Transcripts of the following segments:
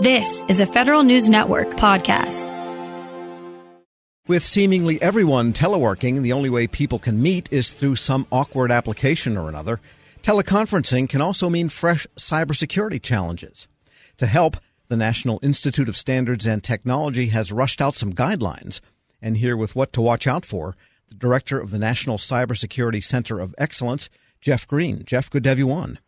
This is a Federal News Network podcast. With seemingly everyone teleworking, the only way people can meet is through some awkward application or another. Teleconferencing can also mean fresh cybersecurity challenges. To help, the National Institute of Standards and Technology has rushed out some guidelines. And here with what to watch out for, the director of the National Cybersecurity Center of Excellence, Jeff Greene. Jeff, good to have you on.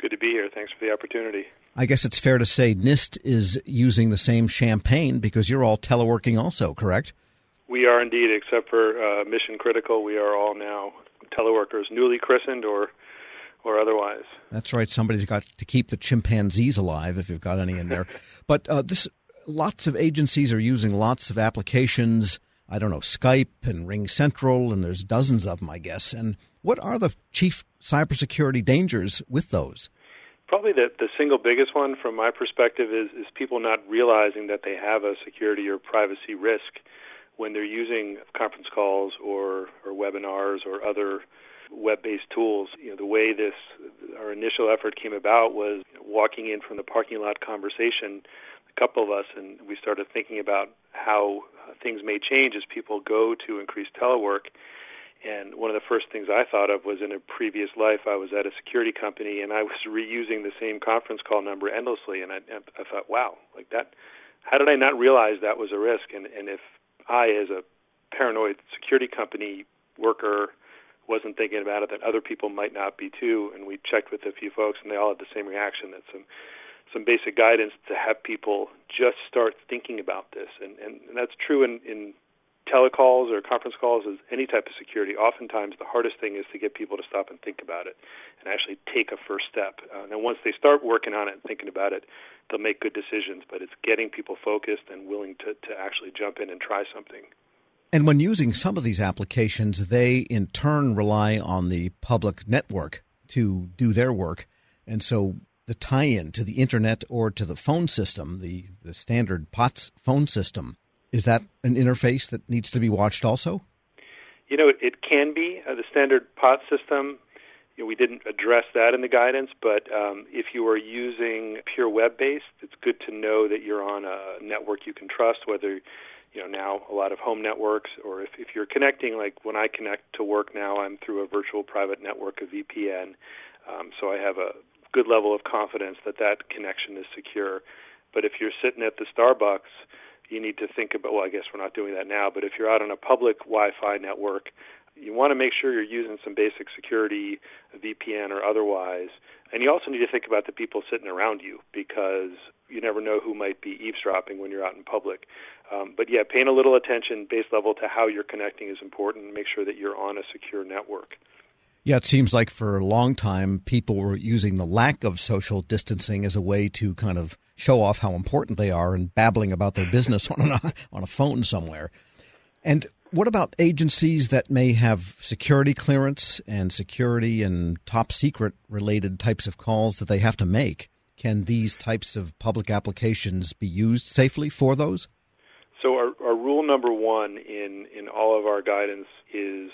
Good to be here. Thanks for the opportunity. I guess it's fair to say NIST is using the same champagne because you're all teleworking also, correct? We are indeed, except for uh, mission critical. We are all now teleworkers, newly christened or or otherwise. That's right. Somebody's got to keep the chimpanzees alive if you've got any in there. but uh, this, lots of agencies are using lots of applications. I don't know, Skype and Ring Central, and there's dozens of them, I guess. And what are the chief cybersecurity dangers with those? Probably the, the single biggest one from my perspective is, is people not realizing that they have a security or privacy risk when they're using conference calls or, or webinars or other web-based tools. You know, the way this our initial effort came about was walking in from the parking lot conversation, a couple of us, and we started thinking about how things may change as people go to increased telework. And one of the first things I thought of was in a previous life, I was at a security company and I was reusing the same conference call number endlessly. And I, I thought, wow, like that, how did I not realize that was a risk? And, and if I, as a paranoid security company worker, wasn't thinking about it, that other people might not be too. And we checked with a few folks, and they all had the same reaction. That some some basic guidance to have people just start thinking about this, and and, and that's true in in telecalls or conference calls is any type of security. Oftentimes, the hardest thing is to get people to stop and think about it, and actually take a first step. Uh, and once they start working on it and thinking about it, they'll make good decisions. But it's getting people focused and willing to to actually jump in and try something. And when using some of these applications, they in turn rely on the public network to do their work. And so the tie in to the internet or to the phone system, the, the standard POTS phone system, is that an interface that needs to be watched also? You know, it, it can be. Uh, the standard POTS system, you know, we didn't address that in the guidance, but um, if you are using pure web based, it's good to know that you're on a network you can trust, whether you know now a lot of home networks or if, if you're connecting like when i connect to work now i'm through a virtual private network a vpn um, so i have a good level of confidence that that connection is secure but if you're sitting at the starbucks you need to think about well i guess we're not doing that now but if you're out on a public wi-fi network you want to make sure you're using some basic security vpn or otherwise and you also need to think about the people sitting around you because you never know who might be eavesdropping when you're out in public. Um, but yeah, paying a little attention base level to how you're connecting is important. Make sure that you're on a secure network. Yeah, it seems like for a long time people were using the lack of social distancing as a way to kind of show off how important they are and babbling about their business on a, on a phone somewhere. And what about agencies that may have security clearance and security and top secret related types of calls that they have to make? Can these types of public applications be used safely for those? So, our, our rule number one in, in all of our guidance is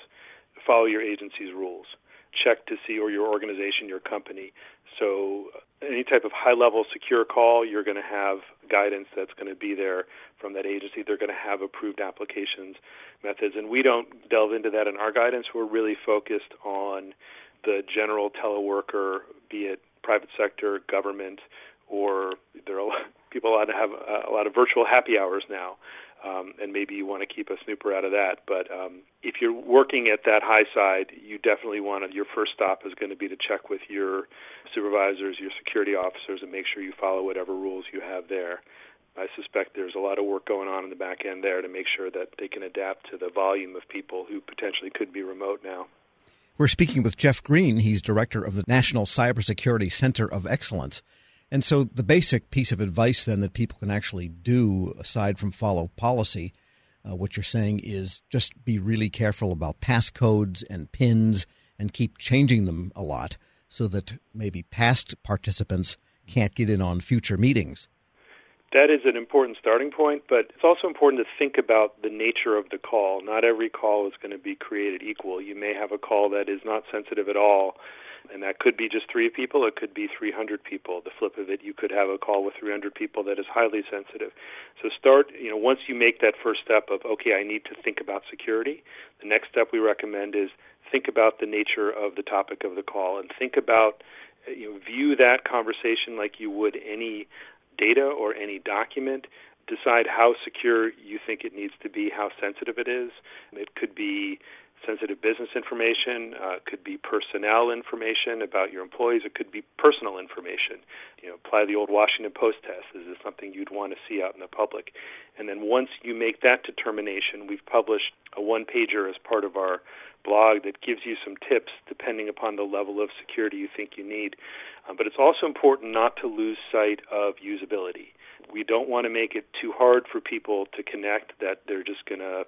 follow your agency's rules. Check to see, or your organization, your company. So, any type of high level secure call, you're going to have guidance that's going to be there from that agency. They're going to have approved applications methods. And we don't delve into that in our guidance. We're really focused on the general teleworker, be it private sector, government, or there are people allowed to have a lot of virtual happy hours now. Um, and maybe you want to keep a snooper out of that. But um, if you're working at that high side, you definitely want to. Your first stop is going to be to check with your supervisors, your security officers, and make sure you follow whatever rules you have there. I suspect there's a lot of work going on in the back end there to make sure that they can adapt to the volume of people who potentially could be remote now. We're speaking with Jeff Greene. He's director of the National Cybersecurity Center of Excellence. And so, the basic piece of advice then that people can actually do, aside from follow policy, uh, what you're saying is just be really careful about passcodes and pins and keep changing them a lot so that maybe past participants can't get in on future meetings that is an important starting point, but it's also important to think about the nature of the call. Not every call is going to be created equal. You may have a call that is not sensitive at all, And that could be just three people, it could be 300 people. The flip of it, you could have a call with 300 people that is highly sensitive. So start, you know, once you make that first step of, okay, I need to think about security, the next step we recommend is think about the nature of the topic of the call and think about, you know, view that conversation like you would any data or any document decide how secure you think it needs to be, how sensitive it is. It could be sensitive business information, uh, could be personnel information about your employees, it could be personal information. You know, apply the old Washington Post test. Is this something you'd want to see out in the public? And then once you make that determination, we've published a one pager as part of our blog that gives you some tips depending upon the level of security you think you need. Uh, but it's also important not to lose sight of usability. We don't want to make it too hard for people to connect that they're just going to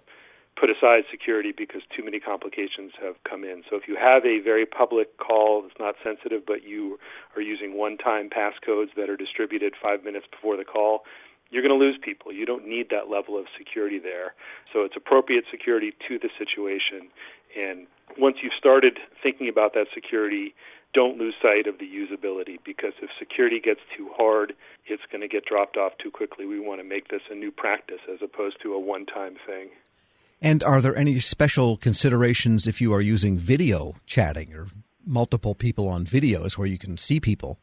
put aside security because too many complications have come in. So if you have a very public call that's not sensitive, but you are using one-time passcodes that are distributed five minutes before the call, you're going to lose people. You don't need that level of security there. So it's appropriate security to the situation. And once you've started thinking about that security, don't lose sight of the usability because if security gets too hard, it's going to get dropped off too quickly. We want to make this a new practice as opposed to a one time thing. And are there any special considerations if you are using video chatting or multiple people on videos where you can see people?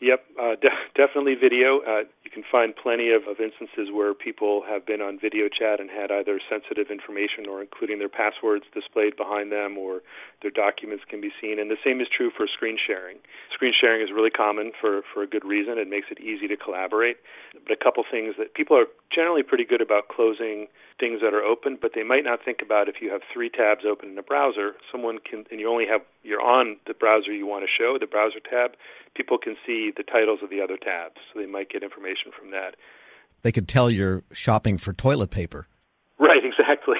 Yep, uh, de- definitely video. Uh, you can find plenty of, of instances where people have been on video chat and had either sensitive information or including their passwords displayed behind them or their documents can be seen. And the same is true for screen sharing. Screen sharing is really common for, for a good reason. It makes it easy to collaborate. But a couple things that people are generally pretty good about closing things that are open, but they might not think about if you have three tabs open in a browser, someone can, and you only have, you're on the browser you want to show, the browser tab, people can see the titles of the other tabs, so they might get information from that. They could tell you're shopping for toilet paper. Right, exactly.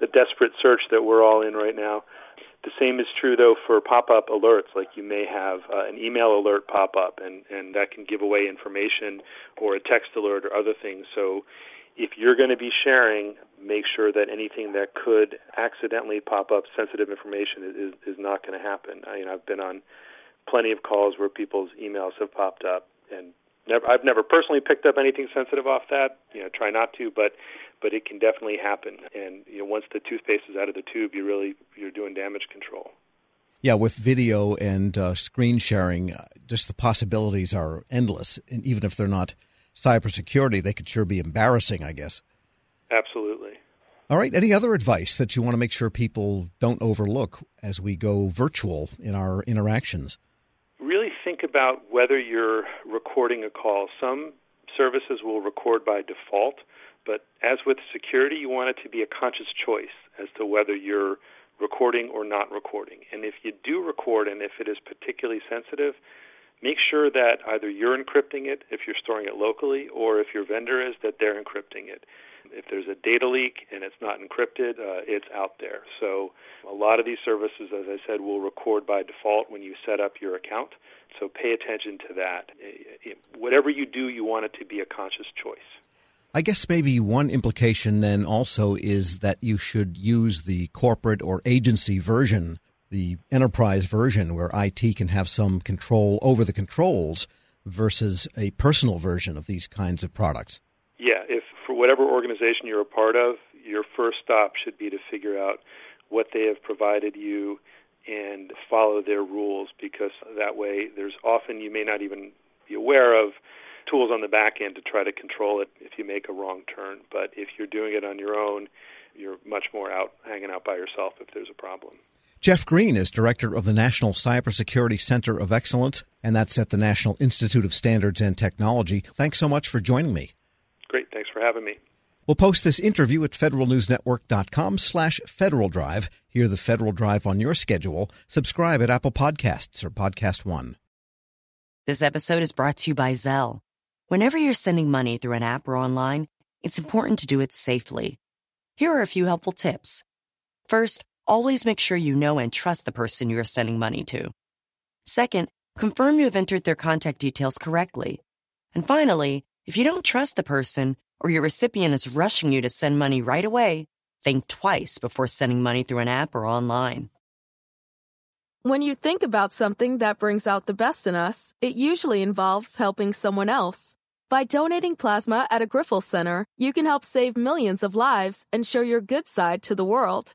the desperate search that we're all in right now. The same is true though for pop-up alerts. Like you may have uh, an email alert pop up, and and that can give away information, or a text alert, or other things. So if you're going to be sharing, make sure that anything that could accidentally pop up sensitive information is is not going to happen. I mean, I've been on plenty of calls where people's emails have popped up, and never I've never personally picked up anything sensitive off that. You know, try not to, but but it can definitely happen. And you know, once the toothpaste is out of the tube, you really you're doing damage control. Yeah, with video and uh, screen sharing, uh, just the possibilities are endless. And even if they're not cybersecurity, they could sure be embarrassing, I guess. Absolutely. All right. Any other advice that you want to make sure people don't overlook as we go virtual in our interactions? Really think about whether you're recording a call. Some services will record by default, but as with security, you want it to be a conscious choice as to whether you're recording or not recording. And if you do record and if it is particularly sensitive, make sure that either you're encrypting it if you're storing it locally or if your vendor is that they're encrypting it. If there's a data leak and it's not encrypted, uh, it's out there. So a lot of these services, as I said, will record by default when you set up your account. So pay attention to that. Whatever you do, you want it to be a conscious choice. I guess maybe one implication then also is that you should use the corporate or agency version the enterprise version where IT can have some control over the controls versus a personal version of these kinds of products? Yeah, if for whatever organization you're a part of, your first stop should be to figure out what they have provided you and follow their rules because that way there's often you may not even be aware of tools on the back end to try to control it if you make a wrong turn. But if you're doing it on your own, you're much more out hanging out by yourself if there's a problem. Jeff Greene is director of the National Cybersecurity Center of Excellence, and that's at the National Institute of Standards and Technology. Thanks so much for joining me. Great. Thanks for having me. We'll post this interview at federalnewsnetwork.com slash Federal Drive. Hear the Federal Drive on your schedule. Subscribe at Apple Podcasts or Podcast One. This episode is brought to you by Zelle. Whenever you're sending money through an app or online, it's important to do it safely. Here are a few helpful tips. First, always make sure you know and trust the person you are sending money to. Second, confirm you have entered their contact details correctly. And finally, if you don't trust the person or your recipient is rushing you to send money right away, think twice before sending money through an app or online. When you think about something that brings out the best in us, it usually involves helping someone else. By donating plasma at a Grifols Center, you can help save millions of lives and show your good side to the world.